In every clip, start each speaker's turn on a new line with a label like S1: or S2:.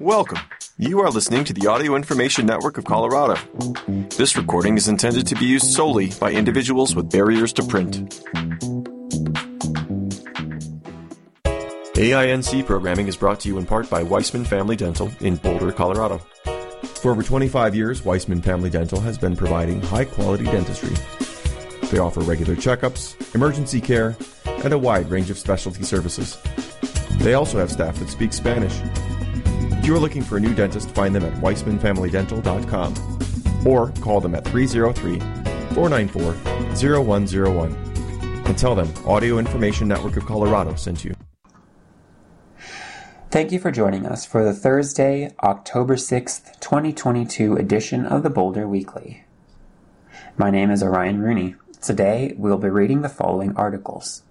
S1: Welcome. You are listening to the Audio Information Network of Colorado. This recording is intended to be used solely by individuals with barriers to print. AINC programming is brought to you in part by Weissman Family Dental in Boulder, Colorado.
S2: For over 25 years, Weissman Family Dental has been providing high quality dentistry. They offer regular checkups, emergency care, and a wide range of specialty services. They also have staff that speak Spanish. If you are looking for a new dentist, find them at weissmanfamilydental.com or call them at 303 494 0101 and tell them Audio Information Network of Colorado sent you.
S3: Thank you for joining us for the Thursday, October 6th, 2022 edition of the Boulder Weekly. My name is Orion Rooney. Today, we'll be reading the following articles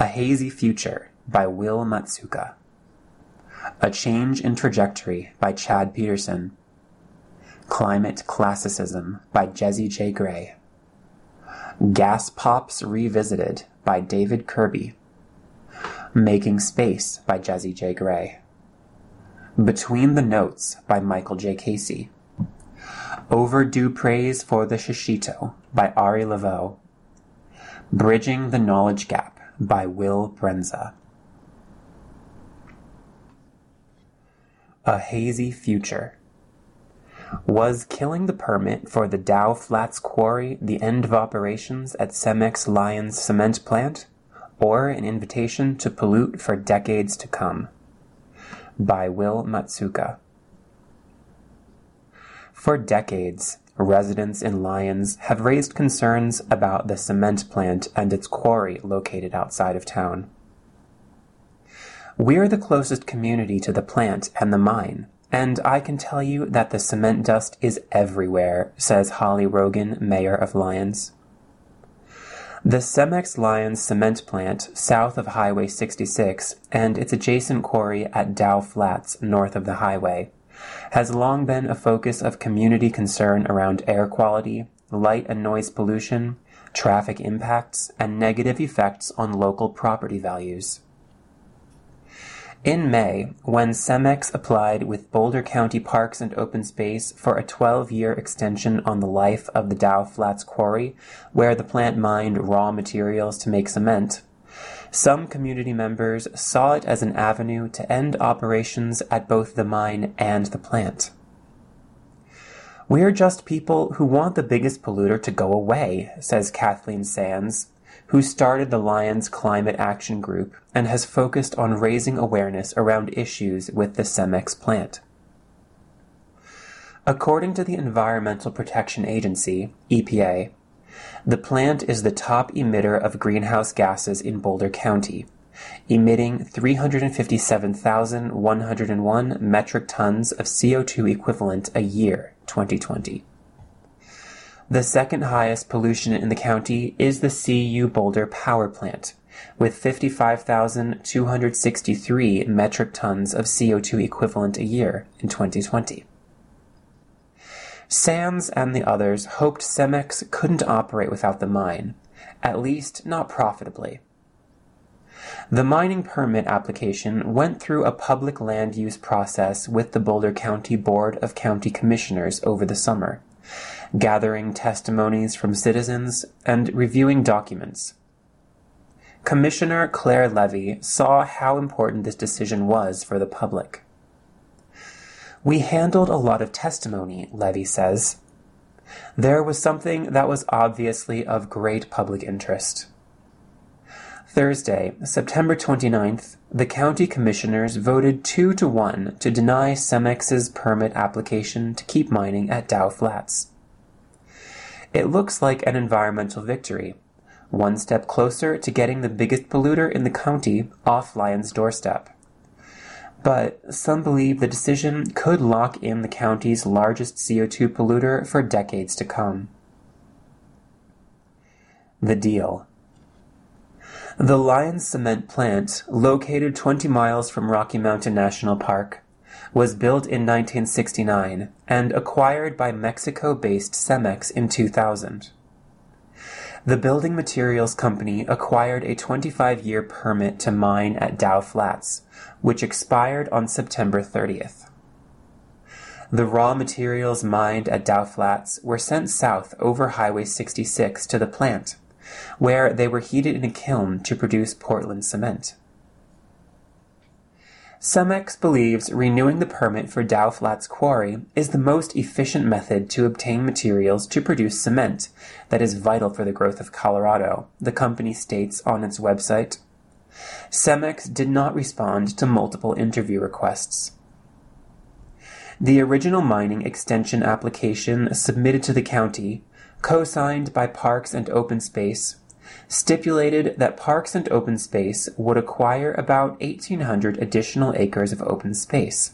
S3: A Hazy Future by Will Matuska, A Change in Trajectory by Chad Peterson, Climate Classicism by Jezy J. Gray, Gas Pops Revisited by David Kirby. Making Space by Jezy J. Gray. Between the Notes by Michael J. Casey. Overdue Praise for the Shishito by Ari LeVaux. Bridging the Knowledge Gap by Will Brendza. A Hazy Future. Was killing the permit for the Dowe Flats Quarry the end of operations at Cemex Lyons cement plant? or an invitation to pollute for decades to come. By Will Matuska. For decades, residents in Lyons have raised concerns about the cement plant and its quarry located outside of town. We're the closest community to the plant and the mine, and I can tell you that the cement dust is everywhere, says Hollie Rogin, mayor of Lyons. The Cemex Lyons cement plant south of Highway 66 and its adjacent quarry at Dowe Flats north of the highway has long been a focus of community concern around air quality, light and noise pollution, traffic impacts, and negative effects on local property values. In May, when Cemex applied with Boulder County Parks and Open Space for a 12 year extension on the life of the Dowe Flats quarry, where the plant mined raw materials to make cement, some community members saw it as an avenue to end operations at both the mine and the plant. We're just people who want the biggest polluter to go away, says Kathleen Sands, who started the Lyons Climate Action Group and has focused on raising awareness around issues with the Cemex plant. According to the Environmental Protection Agency, EPA, the plant is the top emitter of greenhouse gases in Boulder County, emitting 357,101 metric tons of CO2 equivalent a year, 2020. The second highest pollution in the county is the CU Boulder Power Plant, with 55,263 metric tons of CO2 equivalent a year in 2020. Sands and the others hoped Cemex couldn't operate without the mine, at least not profitably. The mining permit application went through a public land use process with the Boulder County Board of County Commissioners over the summer gathering testimonies from citizens, and reviewing documents. Commissioner Claire Levy saw how important this decision was for the public. We handled a lot of testimony, Levy says. There was something that was obviously of great public interest. Thursday, September 29th, the county commissioners voted 2 to 1 to deny Cemex's permit application to keep mining at Dowe Flats. It looks like an environmental victory, one step closer to getting the biggest polluter in the county off Lyons' doorstep. But some believe the decision could lock in the county's largest CO2 polluter for decades to come. The deal. The Lyons cement plant, located 20 miles from Rocky Mountain National Park, was built in 1969 and acquired by Mexico-based Cemex in 2000. The building materials company acquired a 25 year permit to mine at Dowe Flats, which expired on September 30th. The raw materials mined at Dowe Flats were sent south over Highway 66 to the plant, where they were heated in a kiln to produce Portland cement. Cemex believes renewing the permit for Dowe Flats Quarry is the most efficient method to obtain materials to produce cement that is vital for the growth of Colorado, the company states on its website. Cemex did not respond to multiple interview requests. The original mining extension application submitted to the county, co-signed by Parks and Open Space, stipulated that Parks and Open Space would acquire about 1,800 additional acres of open space.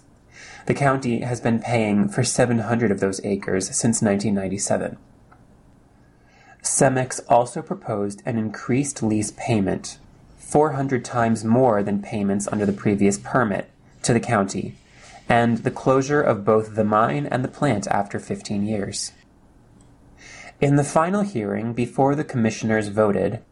S3: The county has been paying for 700 of those acres since 1997. Cemex also proposed an increased lease payment, 400 times more than payments under the previous permit, to the county, and the closure of both the mine and the plant after 15 years. In the final hearing before the commissioners voted,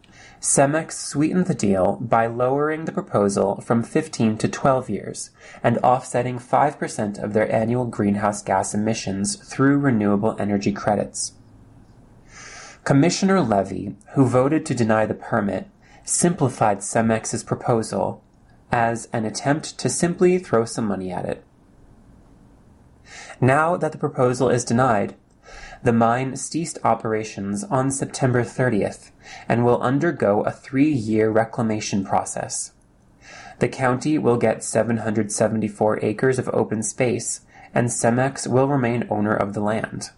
S3: Cemex sweetened the deal by lowering the proposal from 15 to 12 years and offsetting 5% of their annual greenhouse gas emissions through renewable energy credits. Commissioner Levy, who voted to deny the permit, simplified Cemex's proposal as an attempt to simply throw some money at it. Now that the proposal is denied, the mine ceased operations on September 30th and will undergo a three-year reclamation process. The county will get 774 acres of open space, and Cemex will remain owner of the land.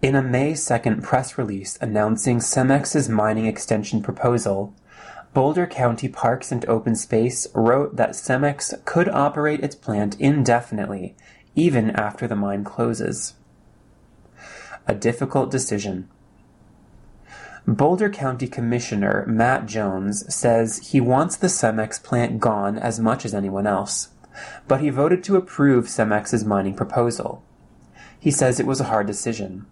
S3: In a May 2nd press release announcing Cemex's mining extension proposal, Boulder County Parks and Open Space wrote that Cemex could operate its plant indefinitely, even after the mine closes. A difficult decision. Boulder County Commissioner Matt Jones says he wants the Cemex plant gone as much as anyone else, but he voted to approve Cemex's mining proposal. He says it was a hard decision.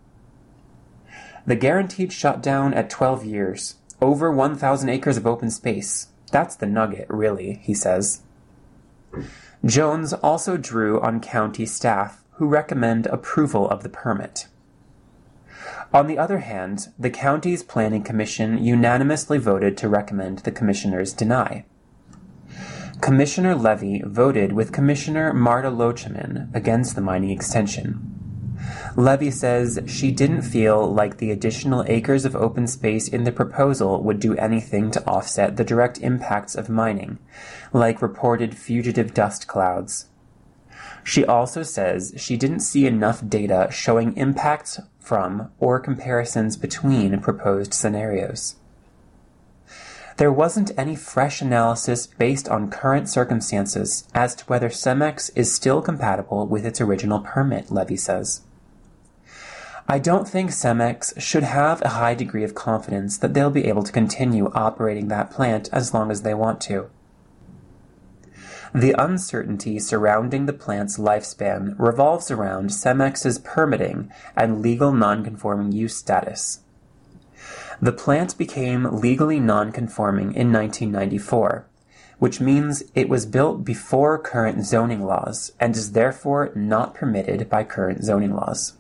S3: The guaranteed shutdown at 12 years, over 1,000 acres of open space. That's the nugget, really, he says. Jones also drew on county staff who recommend approval of the permit. On the other hand, the county's planning commission unanimously voted to recommend the commissioners deny. Commissioner Levy voted with Commissioner Marta Loachamin against the mining extension. Levy says she didn't feel like the additional acres of open space in the proposal would do anything to offset the direct impacts of mining, like reported fugitive dust clouds. She also says she didn't see enough data showing impacts from or comparisons between proposed scenarios. There wasn't any fresh analysis based on current circumstances as to whether Cemex is still compatible with its original permit, Levy says. I don't think Cemex should have a high degree of confidence that they'll be able to continue operating that plant as long as they want to. The uncertainty surrounding the plant's lifespan revolves around Cemex's permitting and legal nonconforming use status. The plant became legally nonconforming in 1994, which means it was built before current zoning laws and is therefore not permitted by current zoning laws.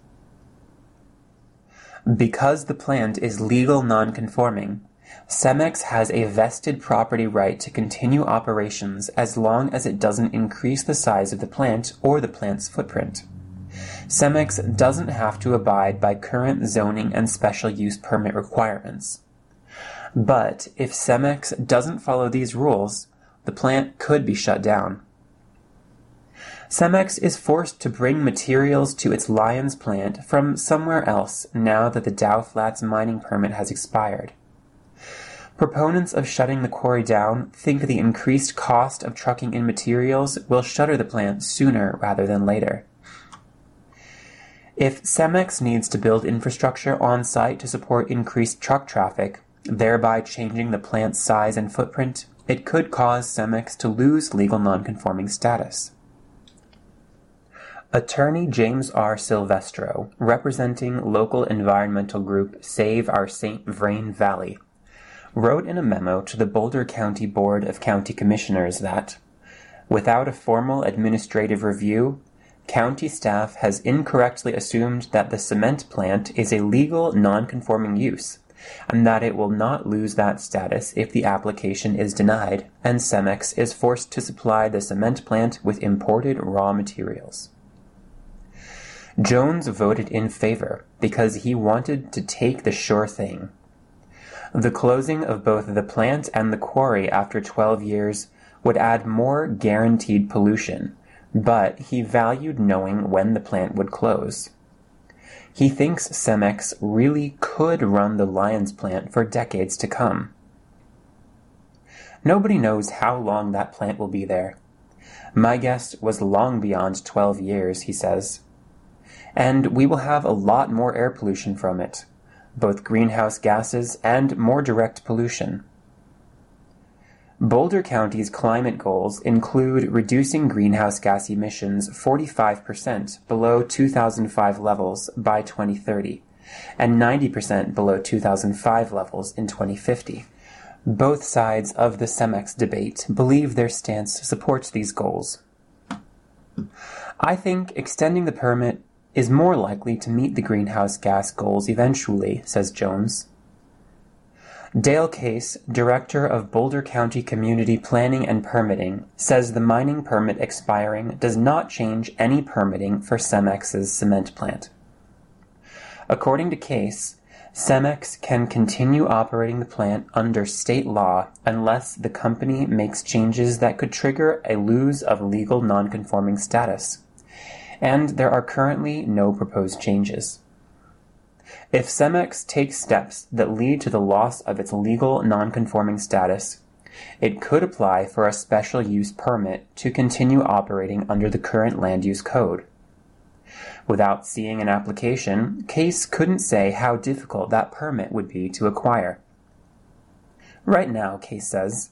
S3: Because the plant is legal non-conforming, Cemex has a vested property right to continue operations as long as it doesn't increase the size of the plant or the plant's footprint. Cemex doesn't have to abide by current zoning and special use permit requirements. But if Cemex doesn't follow these rules, the plant could be shut down. Cemex is forced to bring materials to its Lyons plant from somewhere else now that the Dowe Flats mining permit has expired. Proponents of shutting the quarry down think the increased cost of trucking in materials will shutter the plant sooner rather than later. If Cemex needs to build infrastructure on site to support increased truck traffic, thereby changing the plant's size and footprint, it could cause Cemex to lose legal nonconforming status. Attorney James R. Silvestro, representing local environmental group Save Our St. Vrain Valley, wrote in a memo to the Boulder County Board of County Commissioners that, without a formal administrative review, county staff has incorrectly assumed that the cement plant is a legal non-conforming use and that it will not lose that status if the application is denied and Cemex is forced to supply the cement plant with imported raw materials. Jones voted in favor because he wanted to take the sure thing. The closing of both the plant and the quarry after 12 years would add more guaranteed pollution, but he valued knowing when the plant would close. He thinks Cemex really could run the Lyons plant for decades to come. Nobody knows how long that plant will be there. My guess was long beyond 12 years, he says and we will have a lot more air pollution from it, both greenhouse gases and more direct pollution. Boulder County's climate goals include reducing greenhouse gas emissions 45% below 2005 levels by 2030 and 90% below 2005 levels in 2050. Both sides of the CEMEX debate believe their stance supports these goals. I think extending the permit is more likely to meet the greenhouse gas goals eventually, says Jones. Dale Case, director of Boulder County Community Planning and Permitting, says the mining permit expiring does not change any permitting for Cemex's cement plant. According to Case, Semex can continue operating the plant under state law unless the company makes changes that could trigger a lose of legal nonconforming status and there are currently no proposed changes. If Cemex takes steps that lead to the loss of its legal nonconforming status, it could apply for a special use permit to continue operating under the current land use code. Without seeing an application, Case couldn't say how difficult that permit would be to acquire. Right now, Case says,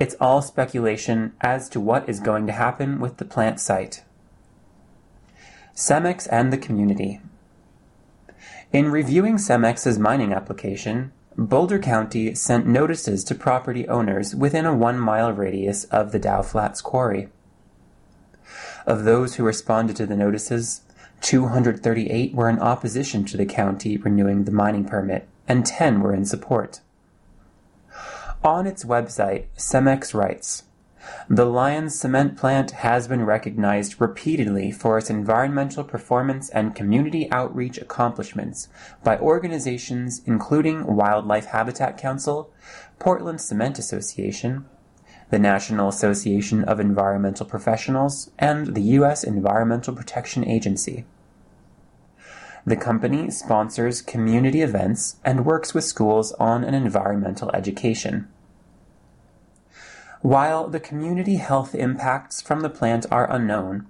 S3: it's all speculation as to what is going to happen with the plant site. Cemex and the community. In reviewing Cemex's mining application, Boulder County sent notices to property owners within a one mile radius of the Dowe Flats quarry. Of those who responded to the notices, 238 were in opposition to the county renewing the mining permit, and 10 were in support. On its website, Cemex writes the Lyons cement plant has been recognized repeatedly for its environmental performance and community outreach accomplishments by organizations including Wildlife Habitat Council, Portland Cement Association, the National Association of Environmental Professionals, and the U.S. Environmental Protection Agency. The company sponsors community events and works with schools on an environmental education. While the community health impacts from the plant are unknown,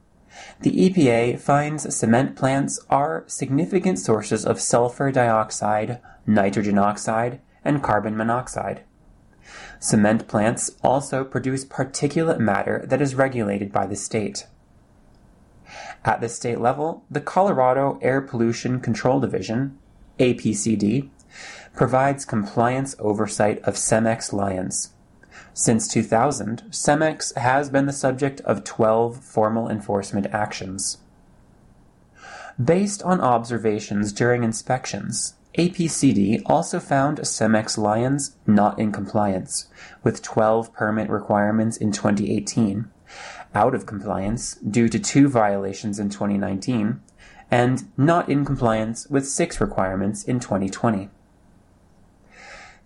S3: the EPA finds cement plants are significant sources of sulfur dioxide, nitrogen oxide, and carbon monoxide. Cement plants also produce particulate matter that is regulated by the state. At the state level, the Colorado Air Pollution Control Division, APCD, provides compliance oversight of Cemex Lyons. Since 2000, Cemex has been the subject of 12 formal enforcement actions. Based on observations during inspections, APCD also found Cemex Lyons not in compliance with 12 permit requirements in 2018, out of compliance due to two violations in 2019, and not in compliance with six requirements in 2020.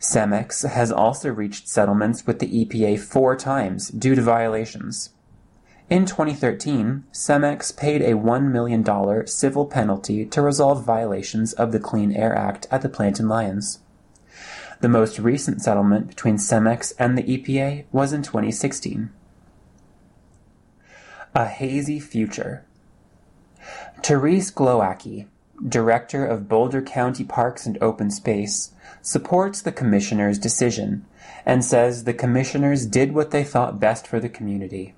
S3: Cemex has also reached settlements with the EPA four times due to violations. In 2013, Cemex paid a $1 million civil penalty to resolve violations of the Clean Air Act at the plant in Lyons. The most recent settlement between Cemex and the EPA was in 2016. A Hazy Future Therese Glowacki, Director of Boulder County Parks and Open Space, supports the commissioner's decision and says the commissioners did what they thought best for the community.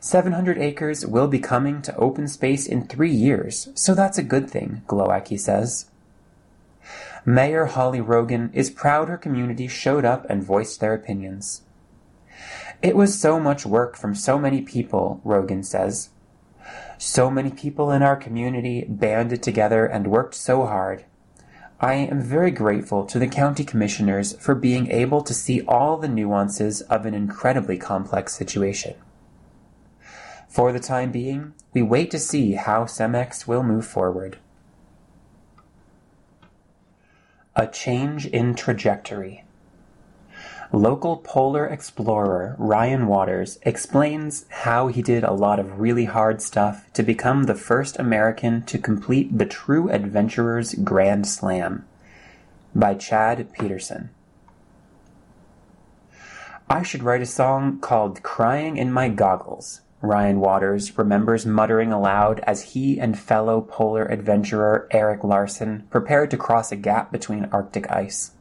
S3: 700 acres will be coming to open space in three years, so that's a good thing, Glowacki says. Mayor Hollie Rogin is proud her community showed up and voiced their opinions. It was so much work from so many people, Rogin says. So many people in our community banded together and worked so hard. I am very grateful to the county commissioners for being able to see all the nuances of an incredibly complex situation. For the time being, we wait to see how Cemex will move forward. A change in trajectory. Local polar explorer Ryan Waters explains how he did a lot of really hard stuff to become the first American to complete the True Adventurer's Grand Slam by Chad Peterson. I should write a song called Crying in My Goggles, Ryan Waters remembers muttering aloud as he and fellow polar adventurer Eric Larsen prepared to cross a gap between Arctic ice.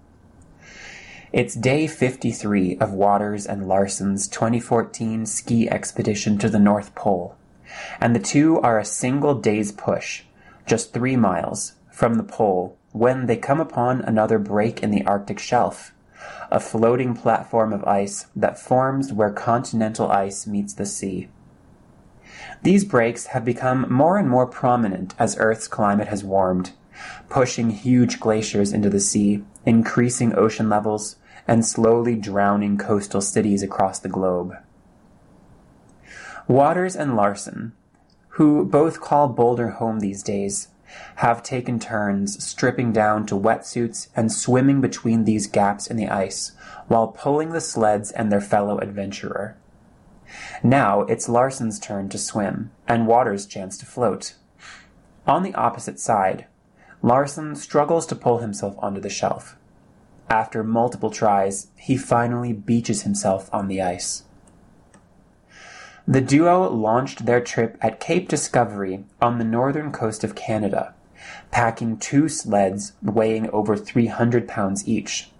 S3: It's day 53 of Waters and Larsen's 2014 ski expedition to the North Pole, and the two are a single day's push, just three miles, from the pole when they come upon another break in the Arctic shelf, a floating platform of ice that forms where continental ice meets the sea. These breaks have become more and more prominent as Earth's climate has warmed, pushing huge glaciers into the sea, increasing ocean levels, and slowly drowning coastal cities across the globe. Waters and Larsen, who both call Boulder home these days, have taken turns stripping down to wetsuits and swimming between these gaps in the ice while pulling the sleds and their fellow adventurer. Now it's Larsen's turn to swim and Waters' chance to float. On the opposite side, Larsen struggles to pull himself onto the shelf. After multiple tries, he finally beaches himself on the ice. The duo launched their trip at Cape Discovery on the northern coast of Canada, packing two sleds weighing over 300 pounds each.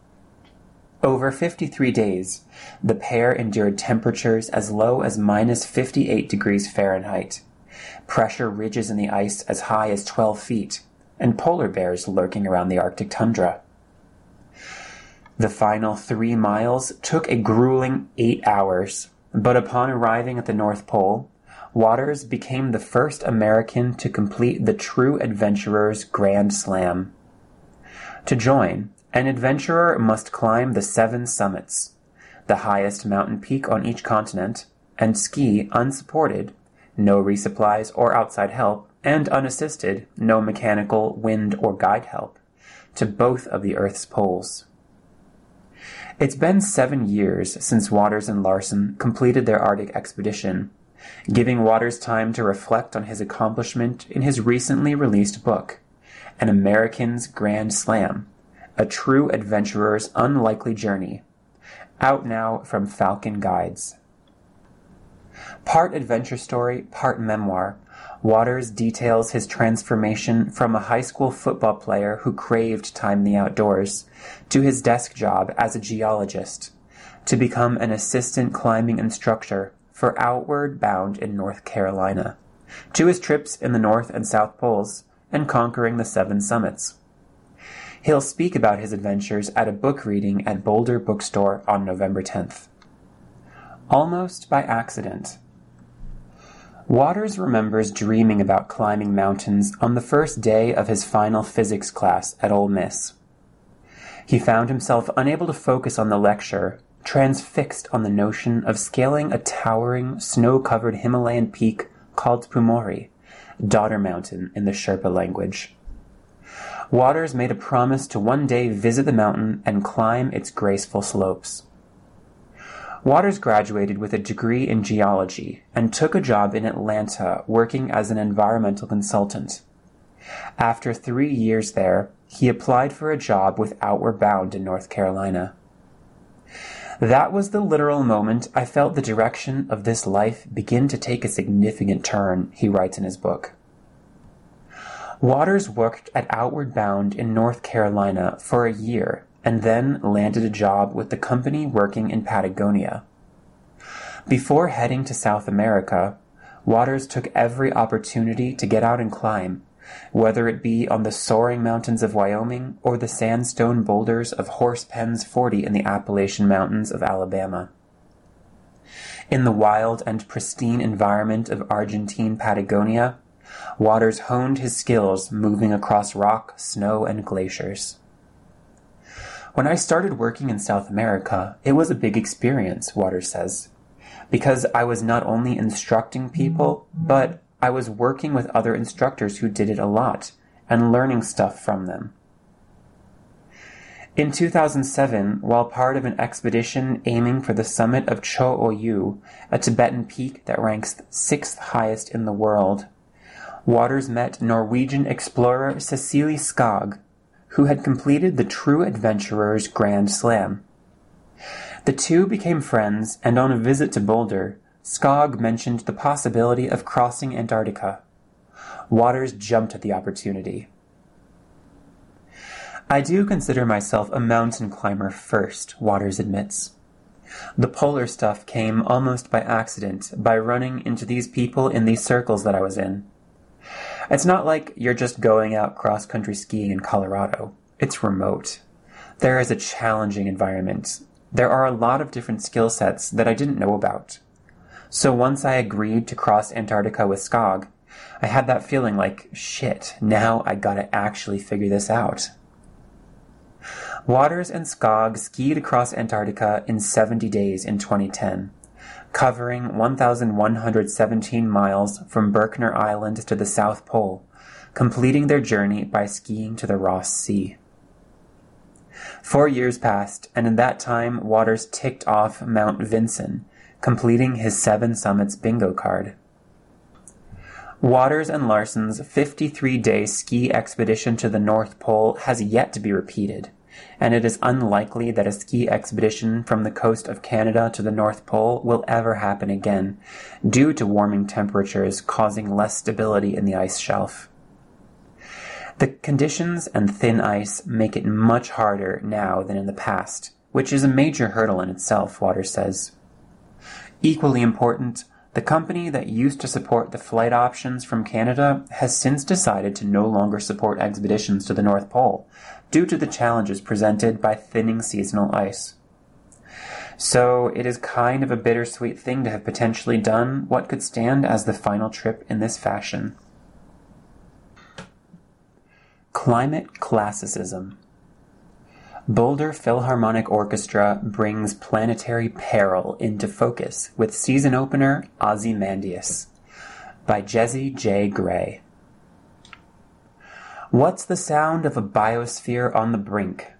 S3: Over 53 days, the pair endured temperatures as low as minus 58 degrees Fahrenheit, pressure ridges in the ice as high as 12 feet, and polar bears lurking around the Arctic tundra. The final three miles took a grueling eight hours, but upon arriving at the North Pole, Waters became the first American to complete the True Adventurer's Grand Slam. To join, an adventurer must climb the seven summits, the highest mountain peak on each continent, and ski unsupported, no resupplies or outside help, and unassisted, no mechanical, wind, or guide help, to both of the Earth's poles. It's been seven years since Waters and Larsen completed their Arctic expedition, giving Waters time to reflect on his accomplishment in his recently released book, An American's Grand Slam A True Adventurer's Unlikely Journey, out now from Falcon Guides. Part adventure story, part memoir, Waters details his transformation from a high school football player who craved time in the outdoors to his desk job as a geologist to become an assistant climbing instructor for Outward Bound in North Carolina, to his trips in the North and South Poles, and conquering the seven summits. He'll speak about his adventures at a book reading at Boulder Bookstore on November 10th. Almost by accident, Waters remembers dreaming about climbing mountains on the first day of his final physics class at Ole Miss. He found himself unable to focus on the lecture, transfixed on the notion of scaling a towering, snow-covered Himalayan peak called Pumori, Daughter Mountain in the Sherpa language. Waters made a promise to one day visit the mountain and climb its graceful slopes. Waters graduated with a degree in geology and took a job in Atlanta working as an environmental consultant. After three years there, he applied for a job with Outward Bound in North Carolina. That was the literal moment I felt the direction of this life begin to take a significant turn, he writes in his book. Waters worked at Outward Bound in North Carolina for a year and then landed a job with the company working in Patagonia. Before heading to South America, Waters took every opportunity to get out and climb, whether it be on the soaring mountains of Wyoming or the sandstone boulders of Horse Pens 40 in the Appalachian Mountains of Alabama. In the wild and pristine environment of Argentine Patagonia, Waters honed his skills moving across rock, snow, and glaciers. When I started working in South America, it was a big experience, Waters says, because I was not only instructing people, but I was working with other instructors who did it a lot and learning stuff from them. In 2007, while part of an expedition aiming for the summit of Cho Oyu, a Tibetan peak that ranks sixth highest in the world, Waters met Norwegian explorer Cecilie Skog, who had completed the True Adventurer's Grand Slam. The two became friends, and on a visit to Boulder, Skog mentioned the possibility of crossing Antarctica. Waters jumped at the opportunity. I do consider myself a mountain climber first, Waters admits. The polar stuff came almost by accident, by running into these people in these circles that I was in. It's not like you're just going out cross country skiing in Colorado. It's remote. There is a challenging environment. There are a lot of different skill sets that I didn't know about. So once I agreed to cross Antarctica with Skog, I had that feeling like, shit, now I gotta actually figure this out. Waters and Skog skied across Antarctica in 70 days in 2010 covering 1,117 miles from Berkner Island to the South Pole, completing their journey by skiing to the Ross Sea. Four years passed, and in that time Waters ticked off Mount Vinson, completing his Seven Summits bingo card. Waters and Larsen's 53 day ski expedition to the North Pole has yet to be repeated and it is unlikely that a ski expedition from the coast of Canada to the North Pole will ever happen again, due to warming temperatures causing less stability in the ice shelf. The conditions and thin ice make it much harder now than in the past, which is a major hurdle in itself, Waters says. Equally important, the company that used to support the flight options from Canada has since decided to no longer support expeditions to the North Pole, due to the challenges presented by thinning seasonal ice. So it is kind of a bittersweet thing to have potentially done what could stand as the final trip in this fashion. Climate Classicism Boulder Philharmonic Orchestra brings planetary peril into focus with season opener Ozymandias by Jezy J. Gray. What's the sound of a biosphere on the brink?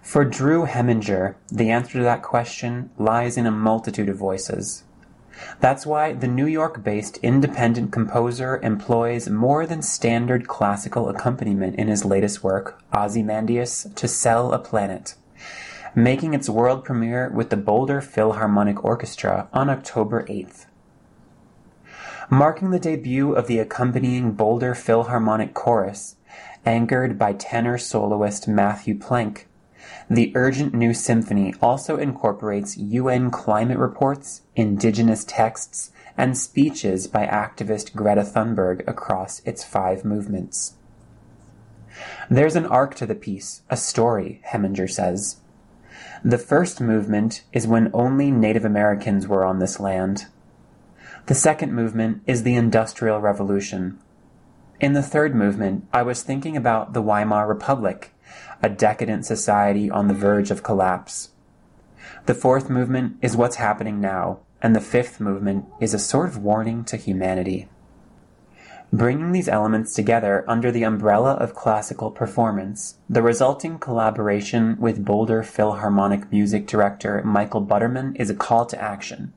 S3: For Drew Hemenger, the answer to that question lies in a multitude of voices. That's why the New York based independent composer employs more than standard classical accompaniment in his latest work, Ozymandias, to sell a planet, making its world premiere with the Boulder Philharmonic Orchestra on October 8th. Marking the debut of the accompanying Boulder Philharmonic Chorus, anchored by tenor soloist Matthew Plenk, the Urgent New Symphony also incorporates UN climate reports, indigenous texts, and speeches by activist Greta Thunberg across its five movements. There's an arc to the piece, a story, Hemenger says. The first movement is when only Native Americans were on this land. The second movement is the Industrial Revolution. In the third movement, I was thinking about the Weimar Republic, a decadent society on the verge of collapse. The fourth movement is what's happening now, and the fifth movement is a sort of warning to humanity. Bringing these elements together under the umbrella of classical performance, the resulting collaboration with Boulder Philharmonic music director Michael Butterman is a call to action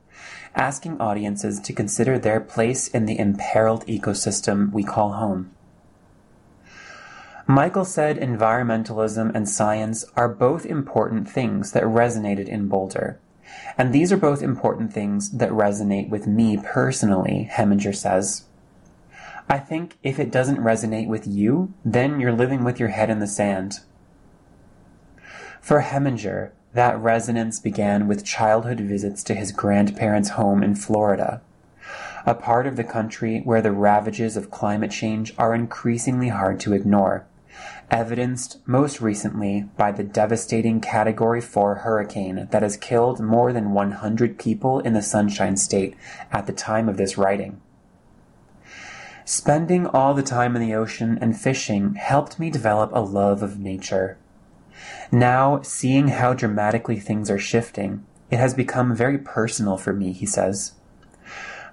S3: asking audiences to consider their place in the imperiled ecosystem we call home. Michael said environmentalism and science are both important things that resonated in Boulder. And these are both important things that resonate with me personally, Hemenger says. I think if it doesn't resonate with you, then you're living with your head in the sand. For Hemenger, That resonance began with childhood visits to his grandparents' home in Florida, a part of the country where the ravages of climate change are increasingly hard to ignore, evidenced most recently by the devastating Category 4 hurricane that has killed more than 100 people in the Sunshine State at the time of this writing. Spending all the time in the ocean and fishing helped me develop a love of nature. Now, seeing how dramatically things are shifting, it has become very personal for me, he says.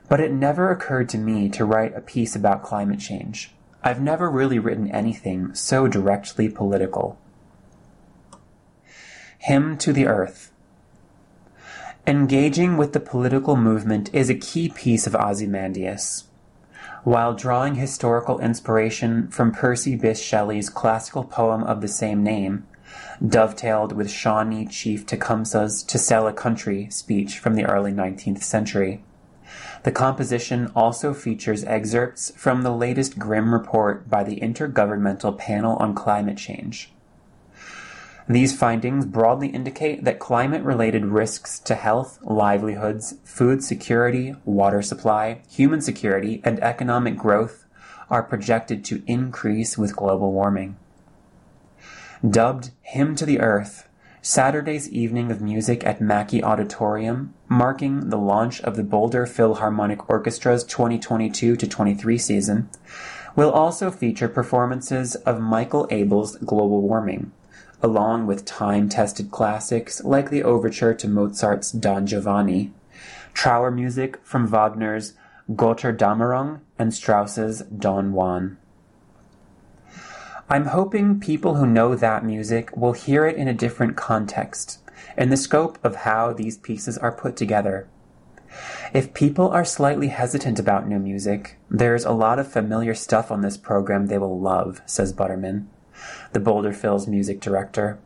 S3: But it never occurred to me to write a piece about climate change. I've never really written anything so directly political. Hymn to the Earth. Engaging with the political movement is a key piece of Ozymandias. While drawing historical inspiration from Percy Bysshe Shelley's classical poem of the same name, dovetailed with Shawnee Chief Tecumseh's To Sell a Country speech from the early 19th century. The composition also features excerpts from the latest Grimm report by the Intergovernmental Panel on Climate Change. These findings broadly indicate that climate related risks to health, livelihoods, food security, water supply, human security, and economic growth are projected to increase with global warming. Dubbed Hymn to the Earth, Saturday's evening of music at Mackey Auditorium, marking the launch of the Boulder Philharmonic Orchestra's 2022 23 season, will also feature performances of Michael Abel's Global Warming, along with time-tested classics like the overture to Mozart's Don Giovanni, Trauer music from Wagner's Götterdämmerung and Strauss's Don Juan. I'm hoping people who know that music will hear it in a different context, in the scope of how these pieces are put together. If people are slightly hesitant about new music, there's a lot of familiar stuff on this program they will love, says Butterman the Boulder Phil's music director.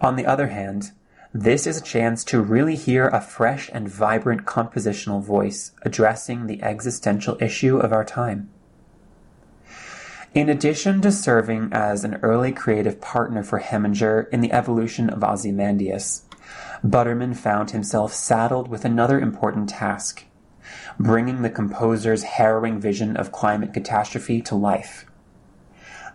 S3: On the other hand, this is a chance to really hear a fresh and vibrant compositional voice addressing the existential issue of our time. In addition to serving as an early creative partner for Hemenger in the evolution of Ozymandias, Butterman found himself saddled with another important task bringing the composer's harrowing vision of climate catastrophe to life.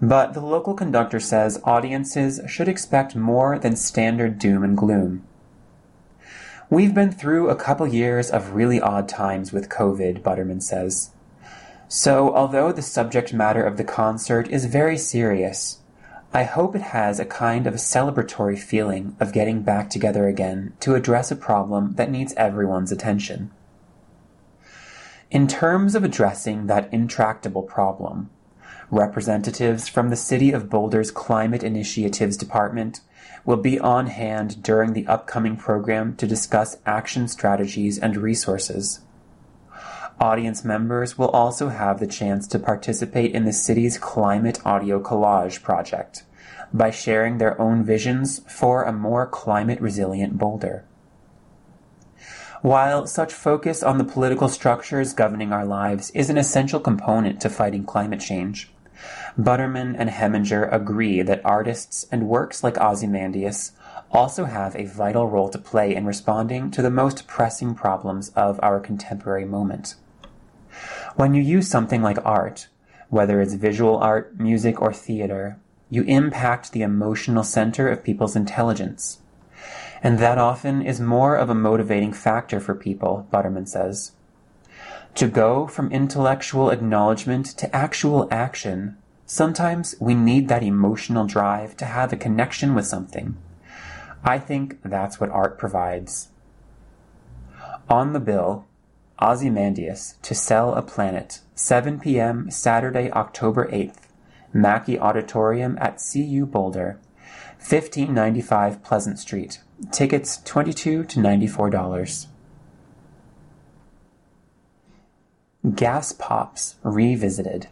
S3: But the local conductor says audiences should expect more than standard doom and gloom. We've been through a couple years of really odd times with COVID, Butterman says. So, although the subject matter of the concert is very serious, I hope it has a kind of a celebratory feeling of getting back together again to address a problem that needs everyone's attention. In terms of addressing that intractable problem, Representatives from the City of Boulder's Climate Initiatives Department will be on hand during the upcoming program to discuss action strategies and resources. Audience members will also have the chance to participate in the city's Climate Audio Collage project by sharing their own visions for a more climate resilient Boulder. While such focus on the political structures governing our lives is an essential component to fighting climate change, Butterman and Hemenger agree that artists and works like Ozymandias also have a vital role to play in responding to the most pressing problems of our contemporary moment. When you use something like art, whether it's visual art, music, or theater, you impact the emotional center of people's intelligence. And that often is more of a motivating factor for people, Butterman says. To go from intellectual acknowledgement to actual action, sometimes we need that emotional drive to have a connection with something. I think that's what art provides. On the bill, Ozymandias to sell a planet, 7 p.m. Saturday, October 8th, Mackey Auditorium at CU Boulder, 1595 Pleasant Street. Tickets 22 to $94. Gas Pops Revisited.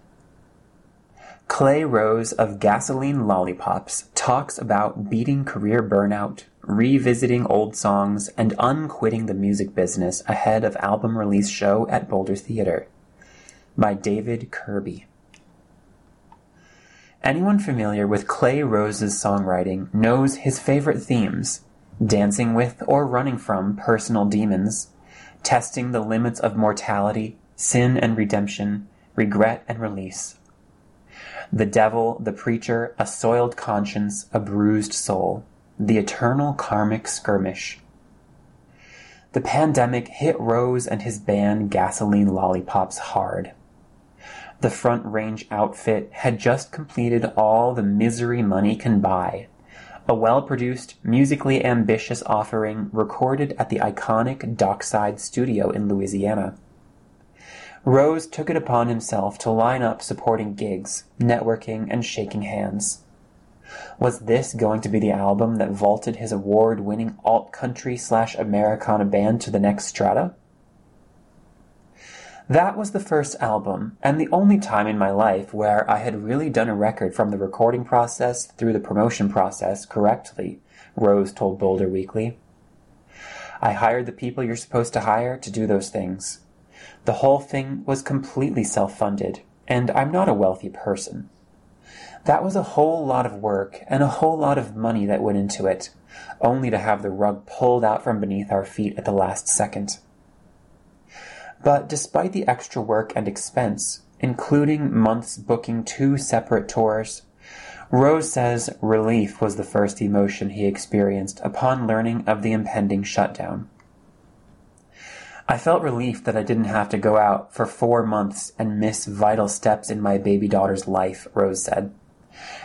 S3: Clay Rose of Gasoline Lollipops talks about beating career burnout, revisiting old songs, and unquitting the music business ahead of album release show at Boulder Theater. By David Kirby. Anyone familiar with Clay Rose's songwriting knows his favorite themes dancing with or running from personal demons, testing the limits of mortality, sin and redemption, regret and release. The devil, the preacher, a soiled conscience, a bruised soul, the eternal karmic skirmish. The pandemic hit Rose and his band Gasoline Lollipops hard. The Front Range outfit had just completed all the misery money can buy. A well produced, musically ambitious offering recorded at the iconic Dockside Studio in Louisiana. Rose took it upon himself to line up supporting gigs, networking, and shaking hands. Was this going to be the album that vaulted his award winning alt country slash Americana band to the next strata? That was the first album, and the only time in my life where I had really done a record from the recording process through the promotion process correctly, Rose told Boulder Weekly. I hired the people you're supposed to hire to do those things. The whole thing was completely self funded, and I'm not a wealthy person. That was a whole lot of work and a whole lot of money that went into it, only to have the rug pulled out from beneath our feet at the last second. But despite the extra work and expense, including months booking two separate tours, Rose says relief was the first emotion he experienced upon learning of the impending shutdown. I felt relief that I didn't have to go out for four months and miss vital steps in my baby daughter's life, Rose said.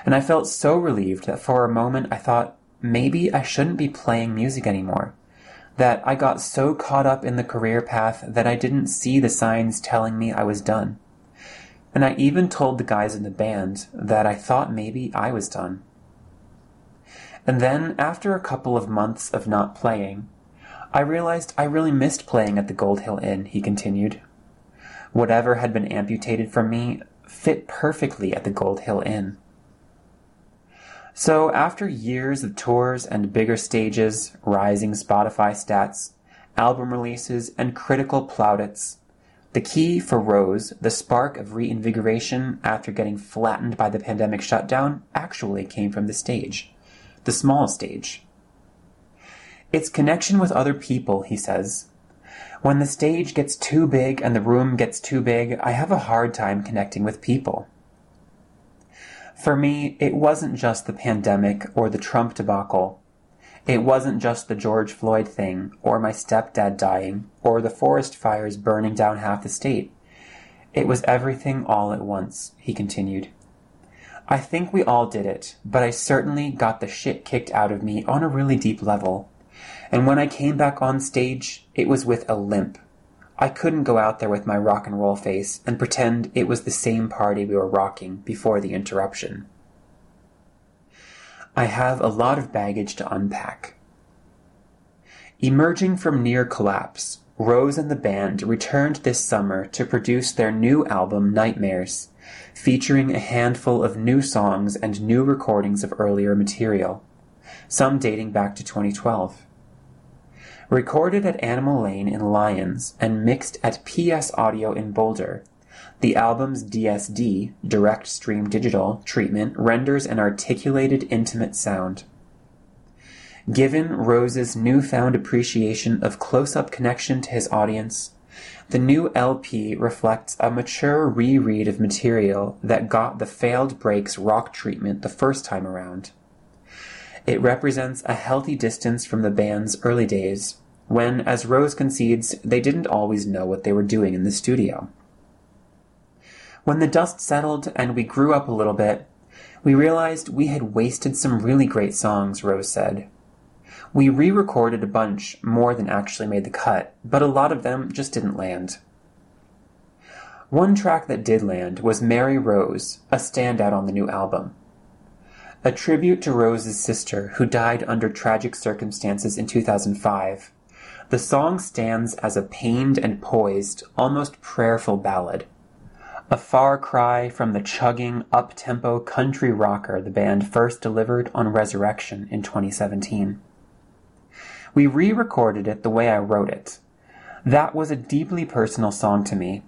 S3: And I felt so relieved that for a moment I thought maybe I shouldn't be playing music anymore. That I got so caught up in the career path that I didn't see the signs telling me I was done. And I even told the guys in the band that I thought maybe I was done. And then, after a couple of months of not playing, I realized I really missed playing at the Gold Hill Inn, he continued. Whatever had been amputated from me fit perfectly at the Gold Hill Inn. So, after years of tours and bigger stages, rising Spotify stats, album releases, and critical plaudits, the key for Rose, the spark of reinvigoration after getting flattened by the pandemic shutdown, actually came from the stage. The small stage. It's connection with other people, he says. When the stage gets too big and the room gets too big, I have a hard time connecting with people. For me, it wasn't just the pandemic or the Trump debacle. It wasn't just the George Floyd thing, or my stepdad dying, or the forest fires burning down half the state. It was everything all at once, he continued. I think we all did it, but I certainly got the shit kicked out of me on a really deep level. And when I came back on stage, it was with a limp. I couldn't go out there with my rock and roll face and pretend it was the same party we were rocking before the interruption. I have a lot of baggage to unpack. Emerging from near collapse, Rose and the band returned this summer to produce their new album Nightmares, featuring a handful of new songs and new recordings of earlier material, some dating back to 2012. Recorded at Animal Lane in Lyons and mixed at PS Audio in Boulder, the album's DSD, Direct Stream Digital, treatment renders an articulated, intimate sound. Given Rose's newfound appreciation of close up connection to his audience, the new LP reflects a mature reread of material that got the failed breaks rock treatment the first time around. It represents a healthy distance from the band's early days, when, as Rose concedes, they didn't always know what they were doing in the studio. When the dust settled and we grew up a little bit, we realized we had wasted some really great songs, Rose said. We re recorded a bunch more than actually made the cut, but a lot of them just didn't land. One track that did land was Mary Rose, a standout on the new album. A tribute to Rose's sister, who died under tragic circumstances in 2005, the song stands as a pained and poised, almost prayerful ballad. A far cry from the chugging, up-tempo country rocker the band first delivered on Resurrection in 2017. We re-recorded it the way I wrote it. That was a deeply personal song to me.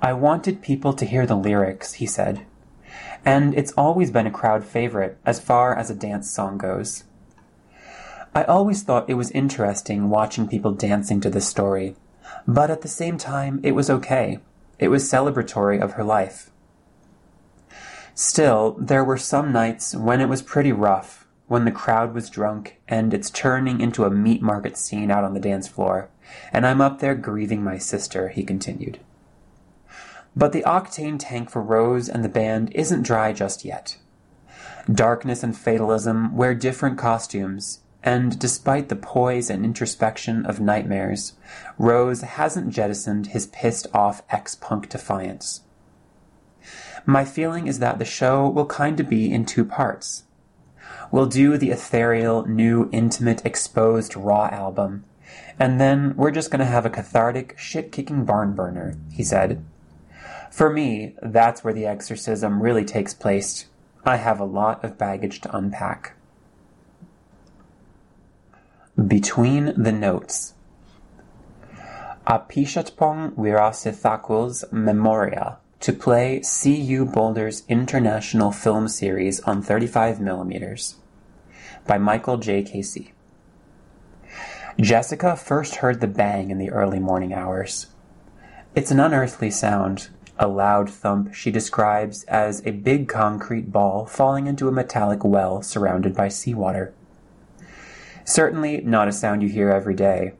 S3: I wanted people to hear the lyrics, he said and it's always been a crowd favorite as far as a dance song goes. I always thought it was interesting watching people dancing to this story, but at the same time, it was okay. It was celebratory of her life. Still, there were some nights when it was pretty rough, when the crowd was drunk and it's turning into a meat market scene out on the dance floor, and I'm up there grieving my sister, he continued. But the octane tank for Rose and the band isn't dry just yet. Darkness and fatalism wear different costumes, and despite the poise and introspection of nightmares, Rose hasn't jettisoned his pissed off ex punk defiance. My feeling is that the show will kind of be in two parts. We'll do the ethereal, new, intimate, exposed Raw album, and then we're just gonna have a cathartic, shit kicking barn burner, he said. For me, that's where the exorcism really takes place. I have a lot of baggage to unpack. Between the Notes Apichatpong Weerasethakul's Memoria to play CU Boulder's International Film Series on 35mm by Michael J. Casey. Jessica first heard the bang in the early morning hours. It's an unearthly sound, a loud thump she describes as a big concrete ball falling into a metallic well surrounded by seawater. Certainly not a sound you hear every day,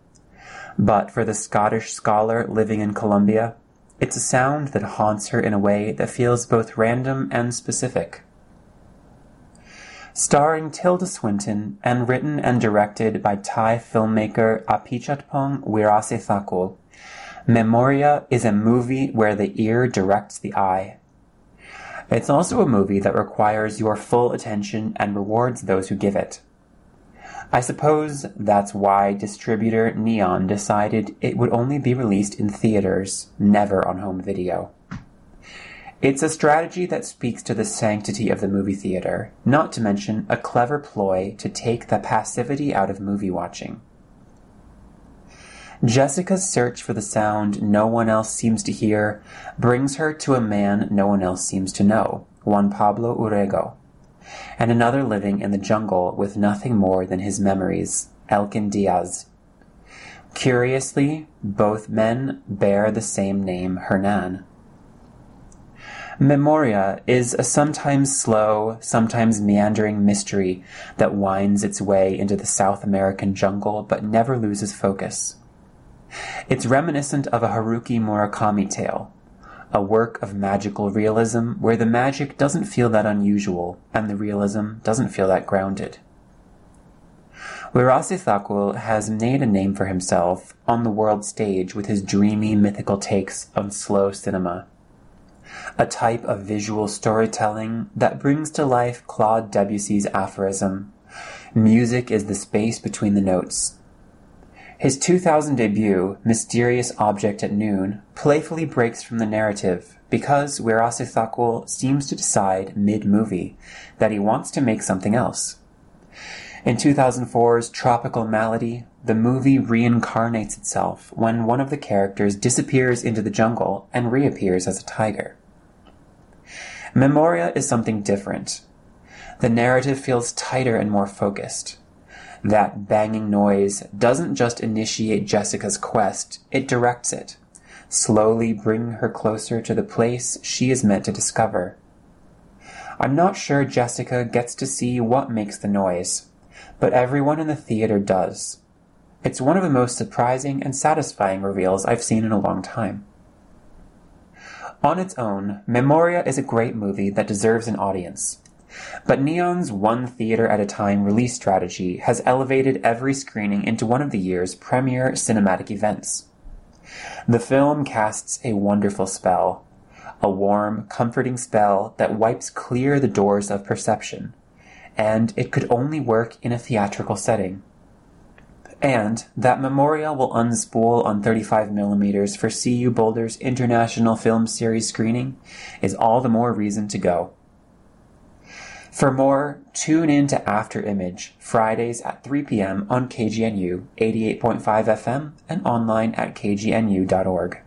S3: but for the Scottish scholar living in Colombia, it's a sound that haunts her in a way that feels both random and specific. Starring Tilda Swinton and written and directed by Thai filmmaker Apichatpong Weerasethakul, Memoria is a movie where the ear directs the eye. It's also a movie that requires your full attention and rewards those who give it. I suppose that's why distributor Neon decided it would only be released in theaters, never on home video. It's a strategy that speaks to the sanctity of the movie theater, not to mention a clever ploy to take the passivity out of movie watching. Jessica's search for the sound no one else seems to hear brings her to a man no one else seems to know, Juan Pablo Urrego, and another living in the jungle with nothing more than his memories, Elkin Diaz. Curiously, both men bear the same name, Hernan. Memoria is a sometimes slow, sometimes meandering mystery that winds its way into the South American jungle but never loses focus. It's reminiscent of a Haruki Murakami tale, a work of magical realism where the magic doesn't feel that unusual and the realism doesn't feel that grounded. Weerasethakul has made a name for himself on the world stage with his dreamy mythical takes on slow cinema. A type of visual storytelling that brings to life Claude Debussy's aphorism Music is the space between the notes, his 2000 debut, Mysterious Object at Noon, playfully breaks from the narrative because Weerasethakul seems to decide mid-movie that he wants to make something else. In 2004's Tropical Malady, the movie reincarnates itself when one of the characters disappears into the jungle and reappears as a tiger. Memoria is something different. The narrative feels tighter and more focused. That banging noise doesn't just initiate Jessica's quest, it directs it, slowly bringing her closer to the place she is meant to discover. I'm not sure Jessica gets to see what makes the noise, but everyone in the theater does. It's one of the most surprising and satisfying reveals I've seen in a long time. On its own, Memoria is a great movie that deserves an audience. But Neon's one theater at a time release strategy has elevated every screening into one of the year's premier cinematic events. The film casts a wonderful spell, a warm, comforting spell that wipes clear the doors of perception, and it could only work in a theatrical setting. And that Memoria will unspool on 35mm for CU Boulder's International Film Series screening is all the more reason to go. For more, tune in to After Image, Fridays at 3 p.m. on KGNU 88.5 FM and online at kgnu.org.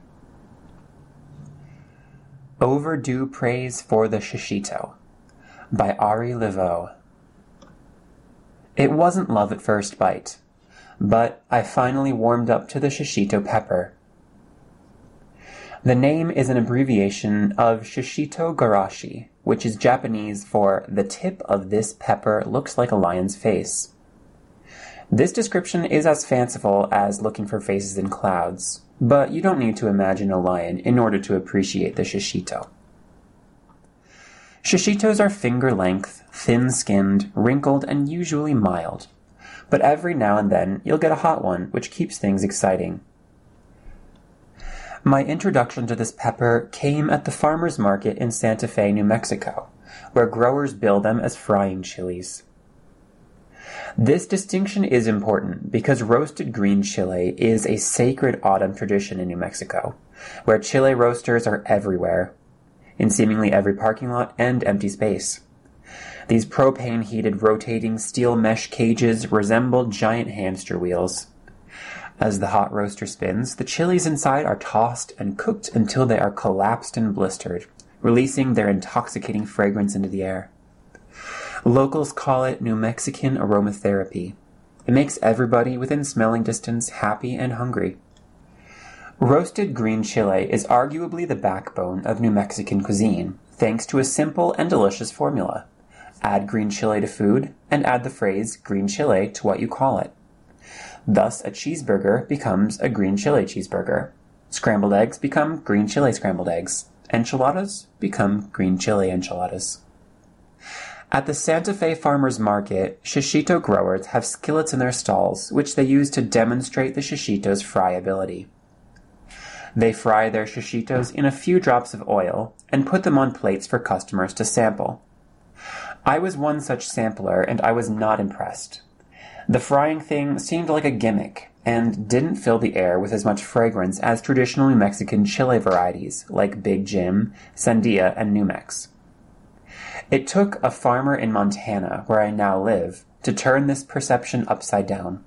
S3: Overdue Praise for the Shishito by Ari LeVaux. It wasn't love at first bite, but I finally warmed up to the shishito pepper. The name is an abbreviation of shishito garashi, which is Japanese for the tip of this pepper looks like a lion's face. This description is as fanciful as looking for faces in clouds, but you don't need to imagine a lion in order to appreciate the shishito. Shishitos are finger length, thin skinned, wrinkled, and usually mild. But every now and then you'll get a hot one, which keeps things exciting. My introduction to this pepper came at the farmer's market in Santa Fe, New Mexico, where growers bill them as frying chilies. This distinction is important because roasted green chile is a sacred autumn tradition in New Mexico, where chile roasters are everywhere, in seemingly every parking lot and empty space. These propane heated rotating steel mesh cages resemble giant hamster wheels. As the hot roaster spins, the chilies inside are tossed and cooked until they are collapsed and blistered, releasing their intoxicating fragrance into the air. Locals call it New Mexican aromatherapy. It makes everybody within smelling distance happy and hungry. Roasted green chile is arguably the backbone of New Mexican cuisine, thanks to a simple and delicious formula. Add green chile to food, and add the phrase green chile to what you call it. Thus, a cheeseburger becomes a green chili cheeseburger. Scrambled eggs become green chili scrambled eggs. Enchiladas become green chili enchiladas. At the Santa Fe Farmers Market, shishito growers have skillets in their stalls, which they use to demonstrate the shishito's fryability. They fry their shishitos in a few drops of oil and put them on plates for customers to sample. I was one such sampler and I was not impressed. The frying thing seemed like a gimmick and didn't fill the air with as much fragrance as traditional New Mexican chile varieties like Big Jim, Sandia, and New Mex. It took a farmer in Montana, where I now live, to turn this perception upside down.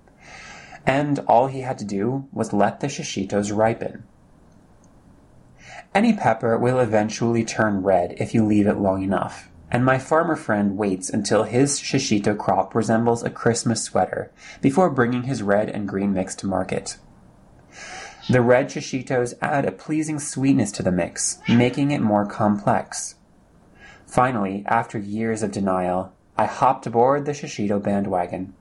S3: And all he had to do was let the shishitos ripen. Any pepper will eventually turn red if you leave it long enough, and my farmer friend waits until his shishito crop resembles a Christmas sweater before bringing his red and green mix to market. The red shishitos add a pleasing sweetness to the mix, making it more complex. Finally, after years of denial, I hopped aboard the Shishito bandwagon.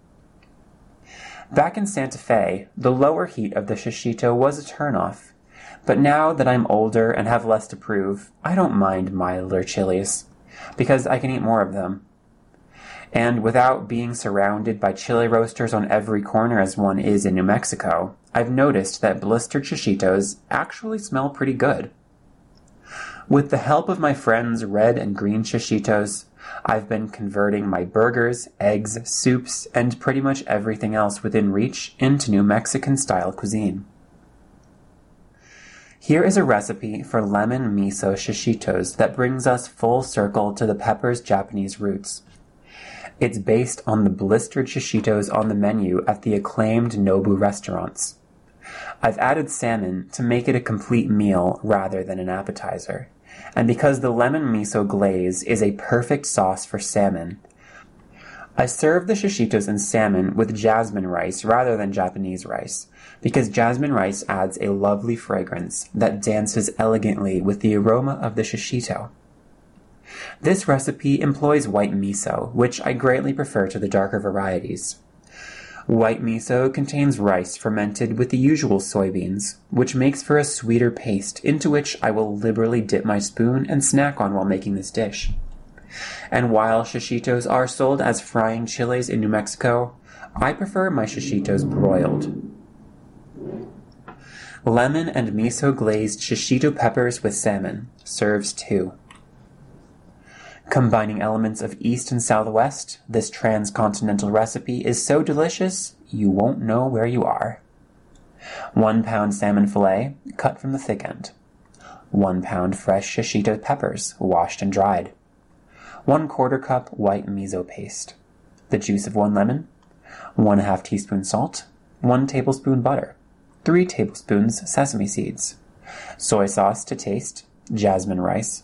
S3: Back in Santa Fe, the lower heat of the Shishito was a turnoff. But now that I'm older and have less to prove, I don't mind milder chilies, because I can eat more of them. And without being surrounded by chili roasters on every corner as one is in New Mexico, I've noticed that blistered shishitos actually smell pretty good. With the help of my friends Red and Green Shishitos, I've been converting my burgers, eggs, soups, and pretty much everything else within reach into New Mexican style cuisine. Here is a recipe for lemon miso shishitos that brings us full circle to the pepper's Japanese roots. It's based on the blistered shishitos on the menu at the acclaimed Nobu restaurants. I've added salmon to make it a complete meal rather than an appetizer. And because the lemon miso glaze is a perfect sauce for salmon, I serve the shishitos and salmon with jasmine rice rather than Japanese rice, because jasmine rice adds a lovely fragrance that dances elegantly with the aroma of the shishito. This recipe employs white miso, which I greatly prefer to the darker varieties. White miso contains rice fermented with the usual soybeans, which makes for a sweeter paste into which I will liberally dip my spoon and snack on while making this dish. And while shishitos are sold as frying chiles in New Mexico, I prefer my shishitos broiled. Lemon and miso glazed shishito peppers with salmon serves two. Combining elements of East and Southwest, this transcontinental recipe is so delicious you won't know where you are. One pound salmon fillet, cut from the thick end. One pound fresh shishito peppers, washed and dried. One quarter cup white miso paste. The juice of one lemon. One half teaspoon salt. One tablespoon butter. Three tablespoons sesame seeds. Soy sauce to taste. Jasmine rice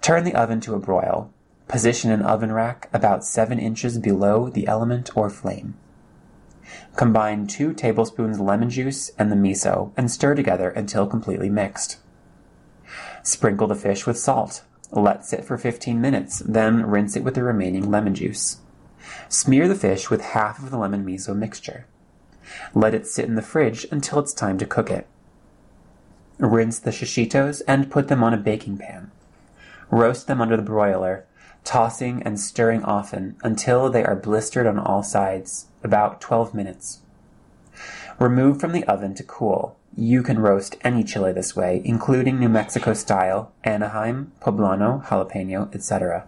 S3: Turn the oven to a broil. Position an oven rack about 7 inches below the element or flame. Combine 2 tablespoons lemon juice and the miso and stir together until completely mixed. Sprinkle the fish with salt. Let sit for 15 minutes, then rinse it with the remaining lemon juice. Smear the fish with half of the lemon miso mixture. Let it sit in the fridge until it's time to cook it. Rinse the shishitos and put them on a baking pan. Roast them under the broiler, tossing and stirring often until they are blistered on all sides, about 12 minutes. Remove from the oven to cool. You can roast any chili this way, including New Mexico style, Anaheim, poblano, jalapeno, etc.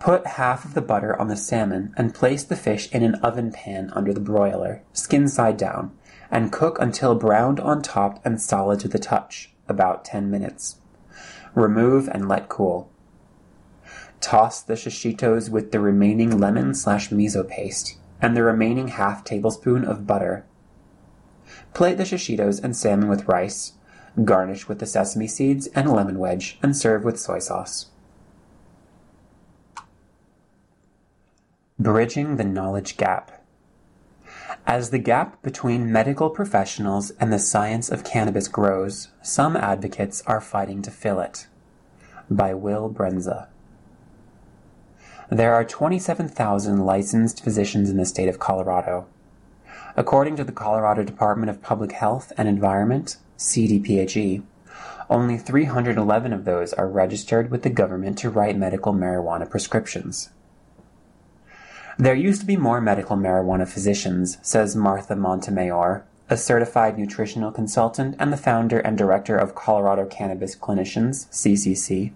S3: Put half of the butter on the salmon and place the fish in an oven pan under the broiler, skin side down, and cook until browned on top and solid to the touch, about 10 minutes. Remove and let cool. Toss the shishitos with the remaining lemon slash miso paste and the remaining half tablespoon of butter. Plate the shishitos and salmon with rice, garnish with the sesame seeds and a lemon wedge, and serve with soy sauce. Bridging the knowledge gap. As the gap between medical professionals and the science of cannabis grows, some advocates are fighting to fill it. By Will Brendza. There are 27,000 licensed physicians in the state of Colorado. According to the Colorado Department of Public Health and Environment, CDPHE, only 311 of those are registered with the government to write medical marijuana prescriptions. There used to be more medical marijuana physicians, says Martha Montemayor, a certified nutritional consultant and the founder and director of Colorado Cannabis Clinicians, CCC.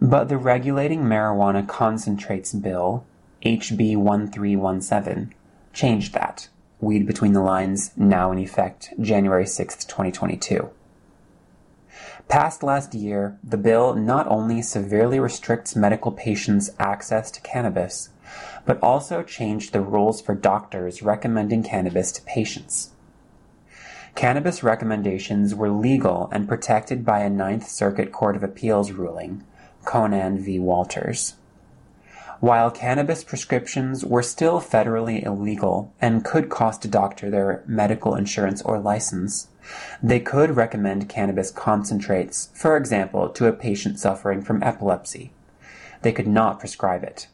S3: But the Regulating Marijuana Concentrates Bill, HB 1317, changed that. Weed between the lines, now in effect, January 6, 2022. Passed last year, the bill not only severely restricts medical patients' access to cannabis, but also changed the rules for doctors recommending cannabis to patients. Cannabis recommendations were legal and protected by a Ninth Circuit Court of Appeals ruling, Conant v. Walters. While cannabis prescriptions were still federally illegal and could cost a doctor their medical insurance or license, they could recommend cannabis concentrates, for example, to a patient suffering from epilepsy. They could not prescribe it.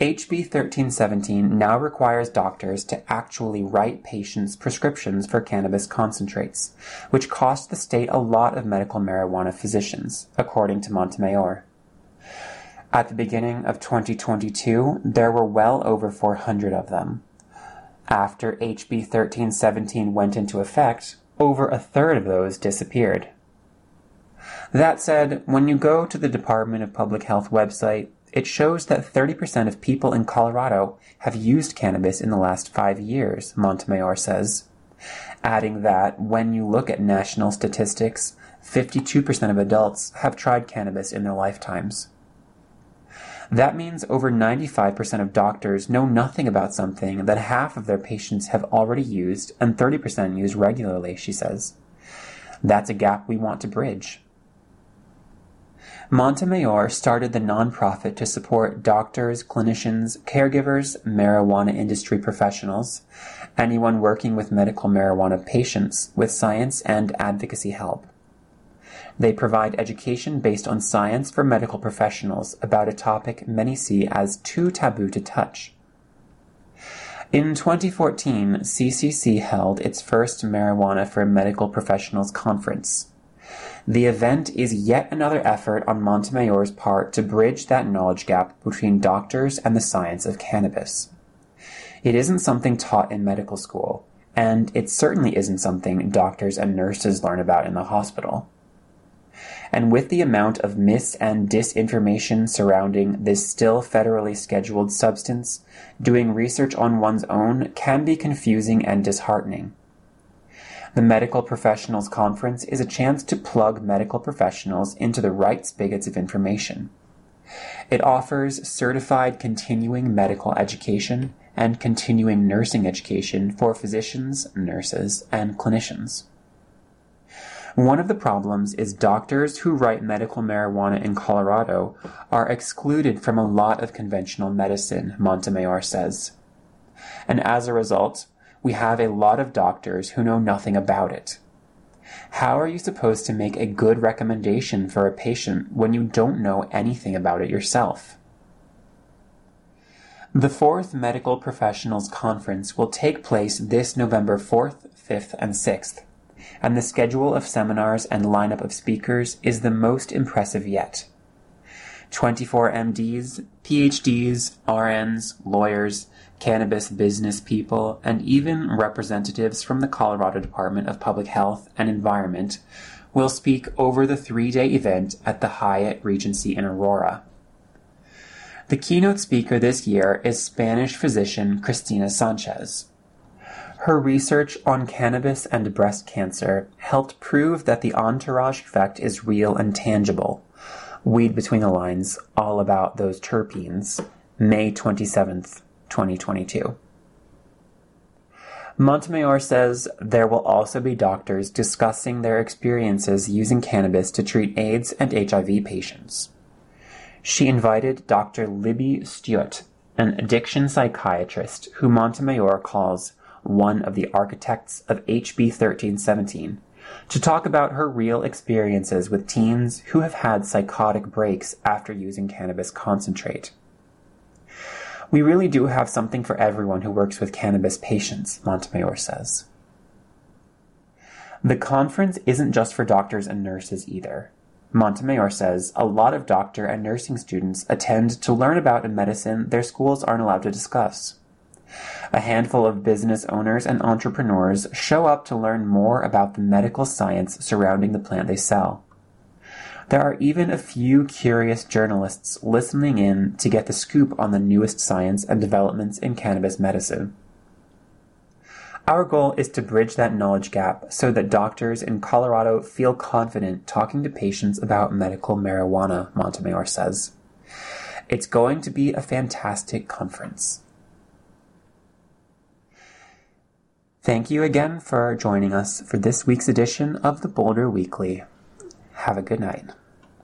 S3: HB 1317 now requires doctors to actually write patients prescriptions for cannabis concentrates, which cost the state a lot of medical marijuana physicians, according to Montemayor. At the beginning of 2022, there were well over 400 of them. After HB 1317 went into effect, over a third of those disappeared. That said, when you go to the Department of Public Health website, it shows that 30% of people in Colorado have used cannabis in the last five years, Montemayor says. Adding that when you look at national statistics, 52% of adults have tried cannabis in their lifetimes. That means over 95% of doctors know nothing about something that half of their patients have already used and 30% use regularly, she says. That's a gap we want to bridge. Montemayor started the nonprofit to support doctors, clinicians, caregivers, marijuana industry professionals, anyone working with medical marijuana patients with science and advocacy help. They provide education based on science for medical professionals about a topic many see as too taboo to touch. In 2014, CCC held its first Marijuana for Medical Professionals conference. The event is yet another effort on Montemayor's part to bridge that knowledge gap between doctors and the science of cannabis. It isn't something taught in medical school, and it certainly isn't something doctors and nurses learn about in the hospital. And with the amount of mis and disinformation surrounding this still federally scheduled substance, doing research on one's own can be confusing and disheartening. The Medical Professionals Conference is a chance to plug medical professionals into the right spigots of information. It offers certified continuing medical education and continuing nursing education for physicians, nurses, and clinicians. One of the problems is doctors who write medical marijuana in Colorado are excluded from a lot of conventional medicine, Montemayor says. And as a result, we have a lot of doctors who know nothing about it. How are you supposed to make a good recommendation for a patient when you don't know anything about it yourself? The fourth Medical Professionals Conference will take place this November 4th, 5th, and 6th, and the schedule of seminars and lineup of speakers is the most impressive yet. 24 MDs, PhDs, RNs, lawyers, cannabis business people, and even representatives from the Colorado Department of Public Health and Environment will speak over the three day event at the Hyatt Regency in Aurora. The keynote speaker this year is Spanish physician Cristina Sanchez. Her research on cannabis and breast cancer helped prove that the entourage effect is real and tangible. Weed between the lines, all about those terpenes. May 27th, 2022. Montemayor says there will also be doctors discussing their experiences using cannabis to treat AIDS and HIV patients. She invited Dr. Libby Stuyt, an addiction psychiatrist who Montemayor calls one of the architects of HB 1317, to talk about her real experiences with teens who have had psychotic breaks after using cannabis concentrate. We really do have something for everyone who works with cannabis patients, Montemayor says. The conference isn't just for doctors and nurses either. Montemayor says a lot of doctor and nursing students attend to learn about a medicine their schools aren't allowed to discuss. A handful of business owners and entrepreneurs show up to learn more about the medical science surrounding the plant they sell. There are even a few curious journalists listening in to get the scoop on the newest science and developments in cannabis medicine. Our goal is to bridge that knowledge gap so that doctors in Colorado feel confident talking to patients about medical marijuana, Montemayor says. It's going to be a fantastic conference. Thank you again for joining us for this week's edition of the Boulder Weekly. Have a good night.